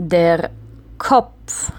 Der Kopf.